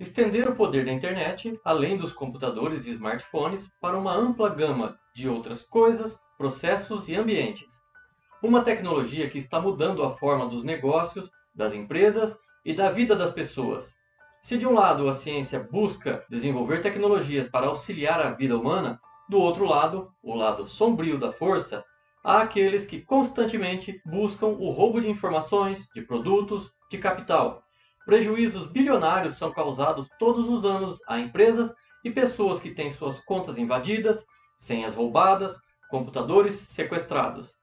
Estender o poder da internet, além dos computadores e smartphones, para uma ampla gama de outras coisas, processos e ambientes. Uma tecnologia que está mudando a forma dos negócios, das empresas e da vida das pessoas. Se de um lado a ciência busca desenvolver tecnologias para auxiliar a vida humana, do outro lado, o lado sombrio da força, há aqueles que constantemente buscam o roubo de informações, de produtos, de capital. Prejuízos bilionários são causados todos os anos a empresas e pessoas que têm suas contas invadidas, senhas roubadas, computadores sequestrados.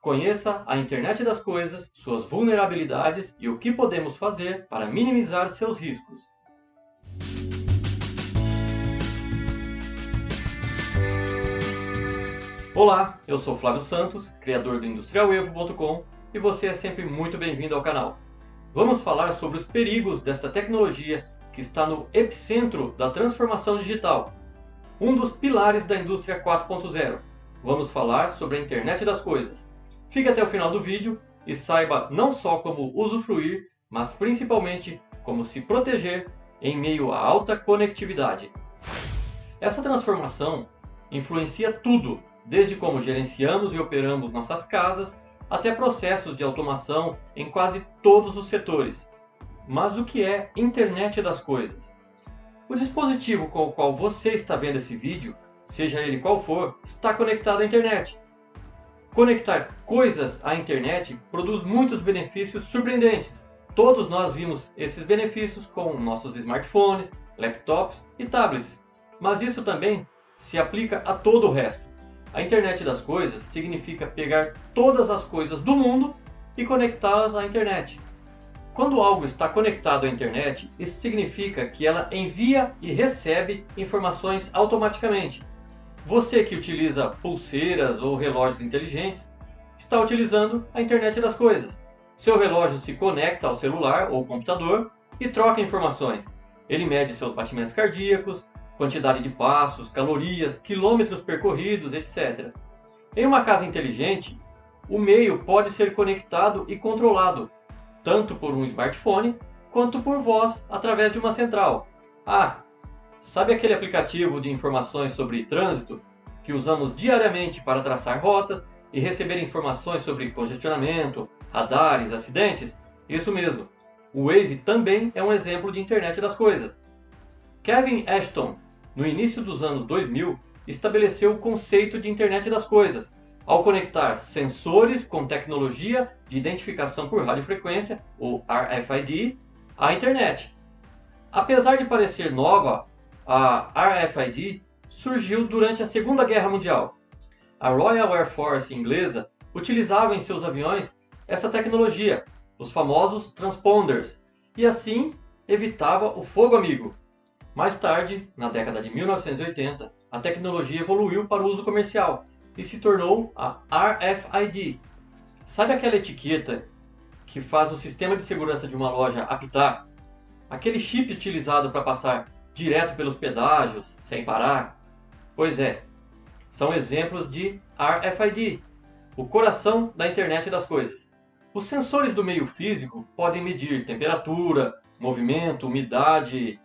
Conheça a internet das coisas, suas vulnerabilidades e o que podemos fazer para minimizar seus riscos. Olá, eu sou Flávio Santos, criador do IndustrialEvo.com e você é sempre muito bem-vindo ao canal. Vamos falar sobre os perigos desta tecnologia que está no epicentro da transformação digital, um dos pilares da indústria 4.0. Vamos falar sobre a internet das coisas Fique até o final do vídeo e saiba não só como usufruir, mas principalmente como se proteger em meio à alta conectividade. Essa transformação influencia tudo, desde como gerenciamos e operamos nossas casas até processos de automação em quase todos os setores. Mas o que é internet das coisas? O dispositivo com o qual você está vendo esse vídeo, seja ele qual for, está conectado à internet Conectar coisas à internet produz muitos benefícios surpreendentes. Todos nós vimos esses benefícios com nossos smartphones, laptops e tablets, mas isso também se aplica a todo o resto. A internet das coisas significa pegar todas as coisas do mundo e conectá-las à internet. Quando algo está conectado à internet, isso significa que ela envia e recebe informações automaticamente. Você que utiliza pulseiras ou relógios inteligentes está utilizando a internet das coisas. Seu relógio se conecta ao celular ou computador e troca informações. Ele mede seus batimentos cardíacos, quantidade de passos, calorias, quilômetros percorridos, etc. Em uma casa inteligente, o meio pode ser conectado e controlado, tanto por um smartphone quanto por voz através de uma central. Ah, Sabe aquele aplicativo de informações sobre trânsito que usamos diariamente para traçar rotas e receber informações sobre congestionamento, radares, acidentes? Isso mesmo. O Waze também é um exemplo de internet das coisas. Kevin Ashton, no início dos anos 2000, estabeleceu o conceito de internet das coisas ao conectar sensores com tecnologia de identificação por radiofrequência, ou RFID, à internet. Apesar de parecer nova a RFID surgiu durante a Segunda Guerra Mundial. A Royal Air Force inglesa utilizava em seus aviões essa tecnologia, os famosos transponders, e assim evitava o fogo amigo. Mais tarde, na década de 1980, a tecnologia evoluiu para o uso comercial e se tornou a RFID. Sabe aquela etiqueta que faz o sistema de segurança de uma loja apitar? Aquele chip utilizado para passar direto pelos pedágios, sem parar? Pois é, são exemplos de RFID, o coração da internet das coisas. Os sensores do meio físico podem medir temperatura, movimento, umidade,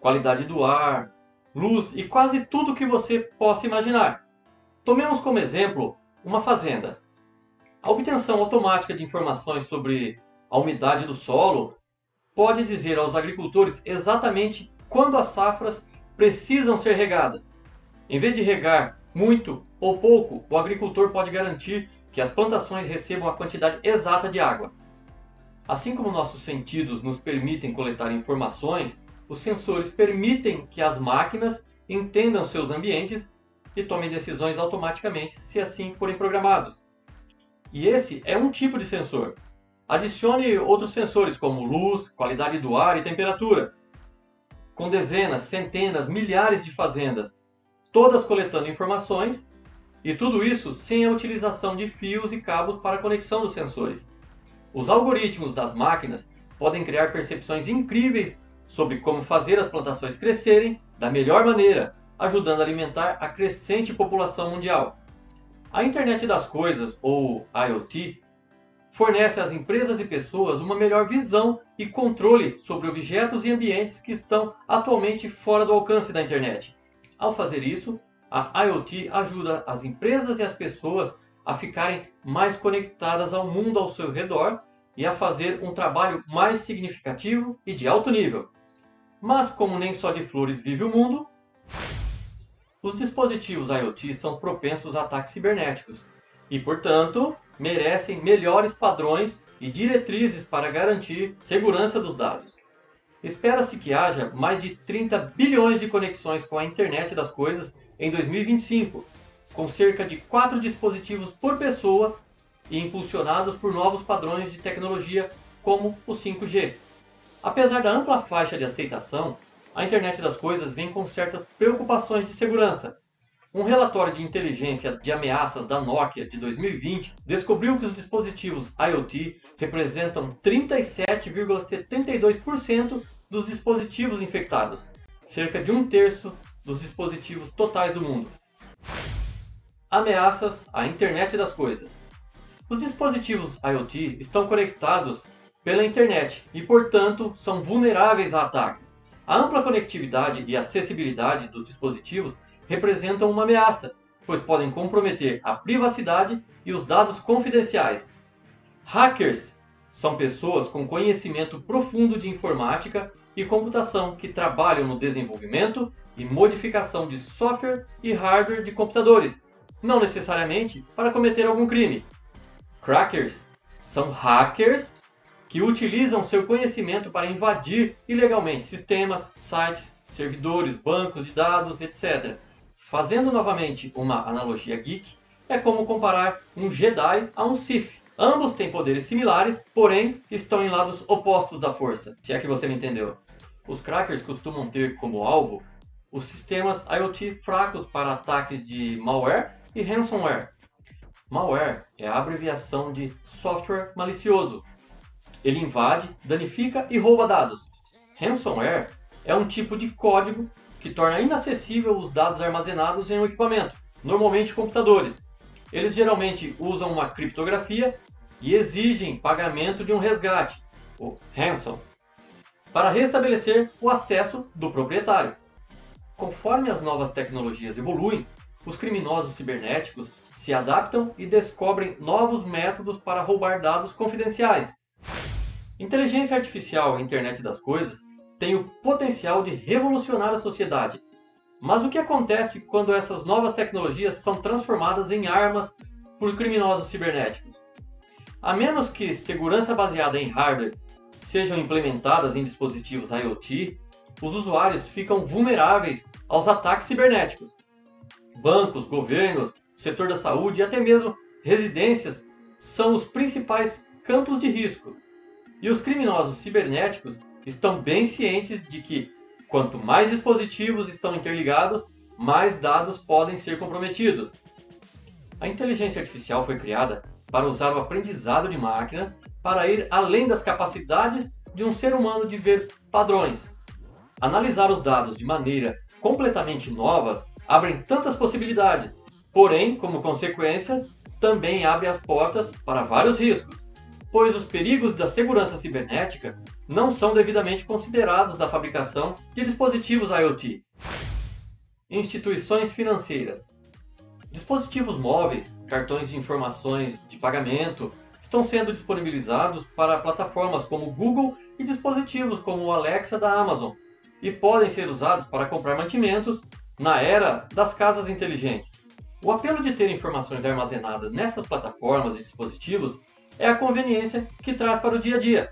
qualidade do ar, luz e quase tudo que você possa imaginar. Tomemos como exemplo uma fazenda. A obtenção automática de informações sobre a umidade do solo pode dizer aos agricultores exatamente quando as safras precisam ser regadas. Em vez de regar muito ou pouco, o agricultor pode garantir que as plantações recebam a quantidade exata de água. Assim como nossos sentidos nos permitem coletar informações, os sensores permitem que as máquinas entendam seus ambientes e tomem decisões automaticamente se assim forem programados. E esse é um tipo de sensor. Adicione outros sensores como luz, qualidade do ar e temperatura, com dezenas, centenas, milhares de fazendas, todas coletando informações, e tudo isso sem a utilização de fios e cabos para a conexão dos sensores. Os algoritmos das máquinas podem criar percepções incríveis sobre como fazer as plantações crescerem da melhor maneira, ajudando a alimentar a crescente população mundial. A internet das coisas, ou IoT, fornece às empresas e pessoas uma melhor visão e controle sobre objetos e ambientes que estão atualmente fora do alcance da internet. Ao fazer isso, a IoT ajuda as empresas e as pessoas a ficarem mais conectadas ao mundo ao seu redor e a fazer um trabalho mais significativo e de alto nível. Mas como nem só de flores vive o mundo, os dispositivos IoT são propensos a ataques cibernéticos e, portanto, merecem melhores padrões e diretrizes para garantir segurança dos dados. Espera-se que haja mais de 30 bilhões de conexões com a internet das coisas em 2025, com cerca de 4 dispositivos por pessoa e impulsionados por novos padrões de tecnologia como o 5G. Apesar da ampla faixa de aceitação, a internet das coisas vem com certas preocupações de segurança. Um relatório de inteligência de ameaças da Nokia de 2020 descobriu que os dispositivos IoT representam 37,72% dos dispositivos infectados, cerca de um terço dos dispositivos totais do mundo. Ameaças à internet das coisas. Os dispositivos IoT estão conectados pela internet e, portanto, são vulneráveis a ataques. A ampla conectividade e acessibilidade dos dispositivos representam uma ameaça, pois podem comprometer a privacidade e os dados confidenciais. Hackers são pessoas com conhecimento profundo de informática e computação que trabalham no desenvolvimento e modificação de software e hardware de computadores, não necessariamente para cometer algum crime. Crackers são hackers que utilizam seu conhecimento para invadir ilegalmente sistemas, sites, servidores, bancos de dados, etc. Fazendo novamente uma analogia geek, é como comparar um Jedi a um Sith. Ambos têm poderes similares, porém estão em lados opostos da força, se é que você me entendeu. Os crackers costumam ter como alvo os sistemas IoT fracos para ataques de malware e ransomware. Malware é a abreviação de software malicioso. Ele invade, danifica e rouba dados. Ransomware é um tipo de código que torna inacessível os dados armazenados em um equipamento, normalmente computadores. Eles geralmente usam uma criptografia e exigem pagamento de um resgate, o ransom, para restabelecer o acesso do proprietário. Conforme as novas tecnologias evoluem, os criminosos cibernéticos se adaptam e descobrem novos métodos para roubar dados confidenciais. Inteligência artificial e internet das coisas têm o potencial de revolucionar a sociedade. Mas o que acontece quando essas novas tecnologias são transformadas em armas por criminosos cibernéticos? A menos que segurança baseada em hardware sejam implementadas em dispositivos IoT, os usuários ficam vulneráveis aos ataques cibernéticos. Bancos, governos, setor da saúde e até mesmo residências são os principais campos de risco. E os criminosos cibernéticos estão bem cientes de que quanto mais dispositivos estão interligados, mais dados podem ser comprometidos. A inteligência artificial foi criada para usar o aprendizado de máquina para ir além das capacidades de um ser humano de ver padrões. Analisar os dados de maneira completamente novas abrem tantas possibilidades, porém, como consequência, também abre as portas para vários riscos, pois os perigos da segurança cibernética não são devidamente considerados da fabricação de dispositivos IoT. Instituições financeiras. Dispositivos móveis, cartões de informações de pagamento, estão sendo disponibilizados para plataformas como Google e dispositivos como o Alexa da Amazon, e podem ser usados para comprar mantimentos na era das casas inteligentes. O apelo de ter informações armazenadas nessas plataformas e dispositivos é a conveniência que traz para o dia a dia.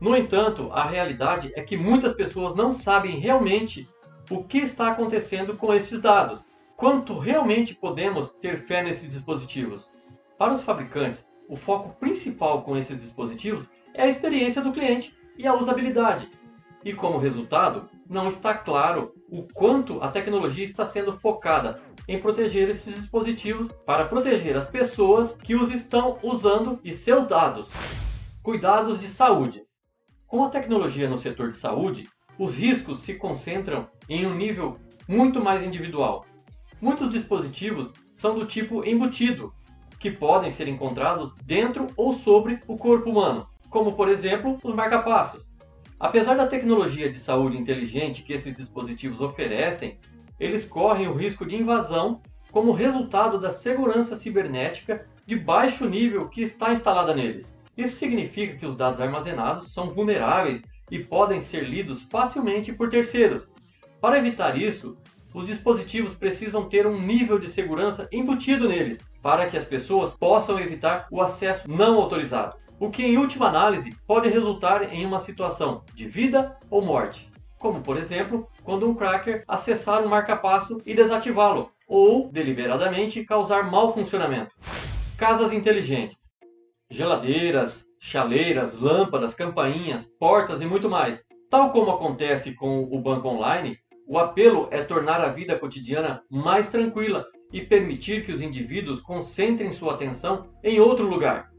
No entanto, a realidade é que muitas pessoas não sabem realmente o que está acontecendo com estes dados, quanto realmente podemos ter fé nesses dispositivos. Para os fabricantes, o foco principal com esses dispositivos é a experiência do cliente e a usabilidade. E como resultado, não está claro o quanto a tecnologia está sendo focada em proteger esses dispositivos para proteger as pessoas que os estão usando e seus dados. Cuidados de saúde. Com a tecnologia no setor de saúde, os riscos se concentram em um nível muito mais individual. Muitos dispositivos são do tipo embutido, que podem ser encontrados dentro ou sobre o corpo humano, como por exemplo os marcapassos. Apesar da tecnologia de saúde inteligente que esses dispositivos oferecem, eles correm o risco de invasão como resultado da segurança cibernética de baixo nível que está instalada neles. Isso significa que os dados armazenados são vulneráveis e podem ser lidos facilmente por terceiros. Para evitar isso, os dispositivos precisam ter um nível de segurança embutido neles, para que as pessoas possam evitar o acesso não autorizado, o que em última análise pode resultar em uma situação de vida ou morte, como por exemplo, quando um cracker acessar um marcapasso e desativá-lo, ou deliberadamente causar mau funcionamento. Casas inteligentes, geladeiras, chaleiras, lâmpadas, campainhas, portas e muito mais. Tal como acontece com o banco online, o apelo é tornar a vida cotidiana mais tranquila e permitir que os indivíduos concentrem sua atenção em outro lugar.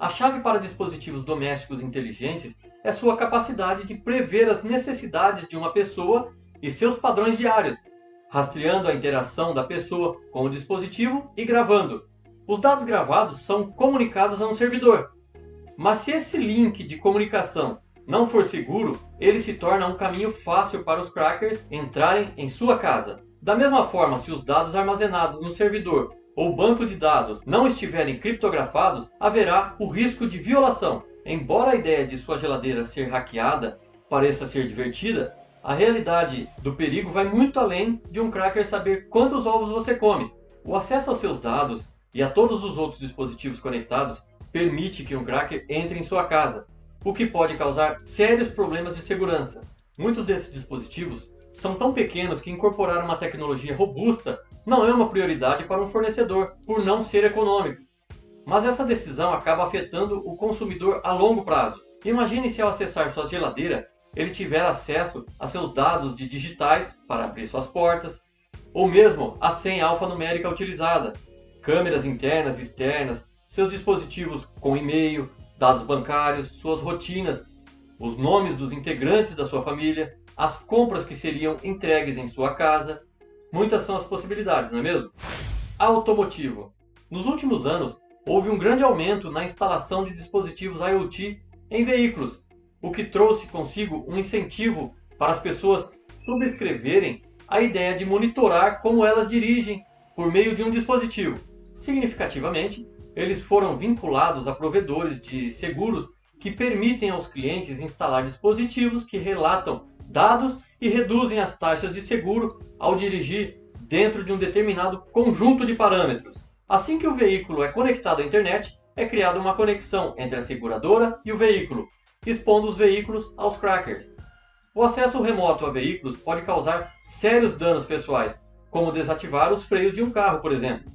A chave para dispositivos domésticos inteligentes é sua capacidade de prever as necessidades de uma pessoa e seus padrões diários, rastreando a interação da pessoa com o dispositivo e gravando. Os dados gravados são comunicados a um servidor. Mas se esse link de comunicação não for seguro, ele se torna um caminho fácil para os crackers entrarem em sua casa. Da mesma forma, se os dados armazenados no servidor ou banco de dados não estiverem criptografados, haverá o risco de violação. Embora a ideia de sua geladeira ser hackeada pareça ser divertida, a realidade do perigo vai muito além de um cracker saber quantos ovos você come. O acesso aos seus dados e a todos os outros dispositivos conectados permite que um cracker entre em sua casa, o que pode causar sérios problemas de segurança. Muitos desses dispositivos são tão pequenos que incorporar uma tecnologia robusta não é uma prioridade para um fornecedor, por não ser econômico. Mas essa decisão acaba afetando o consumidor a longo prazo. Imagine se ao acessar sua geladeira, ele tiver acesso a seus dados de digitais para abrir suas portas, ou mesmo a senha alfanumérica utilizada, câmeras internas e externas, seus dispositivos com e-mail, dados bancários, suas rotinas, os nomes dos integrantes da sua família, as compras que seriam entregues em sua casa. Muitas são as possibilidades, não é mesmo? Automotivo. Nos últimos anos, houve um grande aumento na instalação de dispositivos IoT em veículos, o que trouxe consigo um incentivo para as pessoas subscreverem a ideia de monitorar como elas dirigem por meio de um dispositivo. Significativamente, eles foram vinculados a provedores de seguros que permitem aos clientes instalar dispositivos que relatam dados e reduzem as taxas de seguro ao dirigir dentro de um determinado conjunto de parâmetros. Assim que o veículo é conectado à internet, é criada uma conexão entre a seguradora e o veículo, expondo os veículos aos crackers. O acesso remoto a veículos pode causar sérios danos pessoais, como desativar os freios de um carro, por exemplo.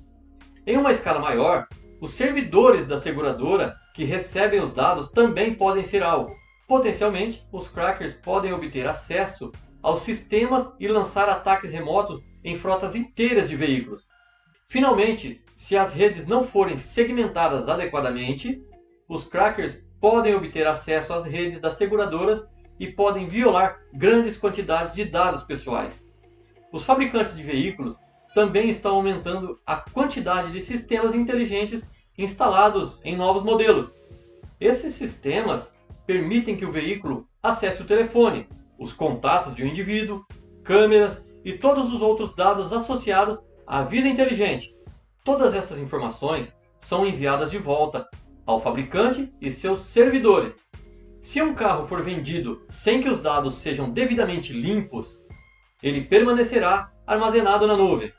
Em uma escala maior, os servidores da seguradora que recebem os dados também podem ser alvo. Potencialmente, os crackers podem obter acesso aos sistemas e lançar ataques remotos em frotas inteiras de veículos. Finalmente, se as redes não forem segmentadas adequadamente, os crackers podem obter acesso às redes das seguradoras e podem violar grandes quantidades de dados pessoais. Os fabricantes de veículos também estão aumentando a quantidade de sistemas inteligentes instalados em novos modelos. Esses sistemas permitem que o veículo acesse o telefone, os contatos de um indivíduo, câmeras e todos os outros dados associados à vida inteligente. Todas essas informações são enviadas de volta ao fabricante e seus servidores. Se um carro for vendido sem que os dados sejam devidamente limpos, ele permanecerá armazenado na nuvem.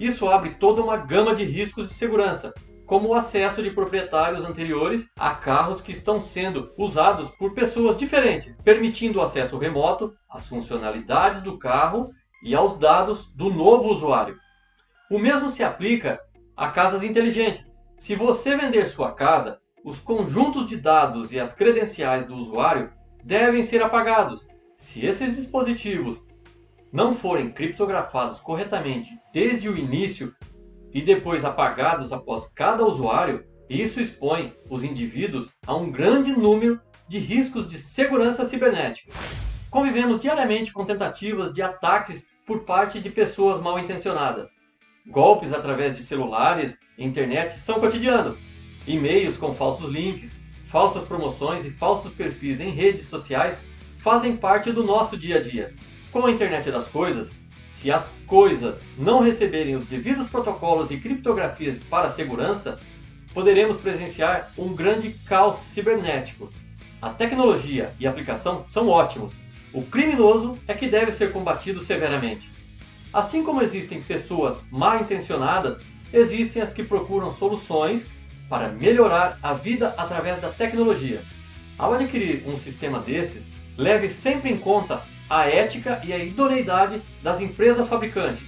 Isso abre toda uma gama de riscos de segurança, como o acesso de proprietários anteriores a carros que estão sendo usados por pessoas diferentes, permitindo o acesso remoto às funcionalidades do carro e aos dados do novo usuário. O mesmo se aplica a casas inteligentes. Se você vender sua casa, os conjuntos de dados e as credenciais do usuário devem ser apagados. Se esses dispositivos não forem criptografados corretamente desde o início e depois apagados após cada usuário, isso expõe os indivíduos a um grande número de riscos de segurança cibernética. Convivemos diariamente com tentativas de ataques por parte de pessoas mal intencionadas. Golpes através de celulares e internet são cotidianos. E-mails com falsos links, falsas promoções e falsos perfis em redes sociais fazem parte do nosso dia a dia. Com a internet das coisas, se as coisas não receberem os devidos protocolos e criptografias para segurança, poderemos presenciar um grande caos cibernético. A tecnologia e a aplicação são ótimos. O criminoso é que deve ser combatido severamente. Assim como existem pessoas mal intencionadas, existem as que procuram soluções para melhorar a vida através da tecnologia. Ao adquirir um sistema desses, leve sempre em conta a ética e a idoneidade das empresas fabricantes.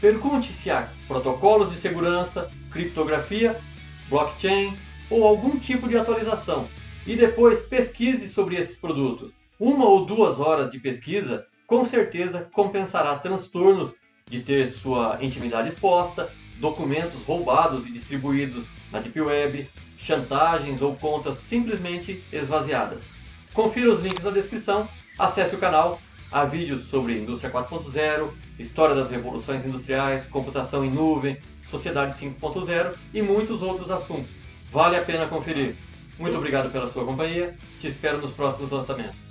Pergunte se há protocolos de segurança, criptografia blockchain ou algum tipo de atualização e depois pesquise sobre esses produtos. Uma ou duas horas de pesquisa com certeza compensará transtornos de ter sua intimidade exposta, documentos roubados e distribuídos na Deep Web, chantagens ou contas simplesmente esvaziadas. Confira os links na descrição, acesse o canal, há vídeos sobre indústria 4.0, história das revoluções industriais, computação em nuvem, Sociedade 5.0 e muitos outros assuntos. Vale a pena conferir. Muito obrigado pela sua companhia. Te espero nos próximos lançamentos.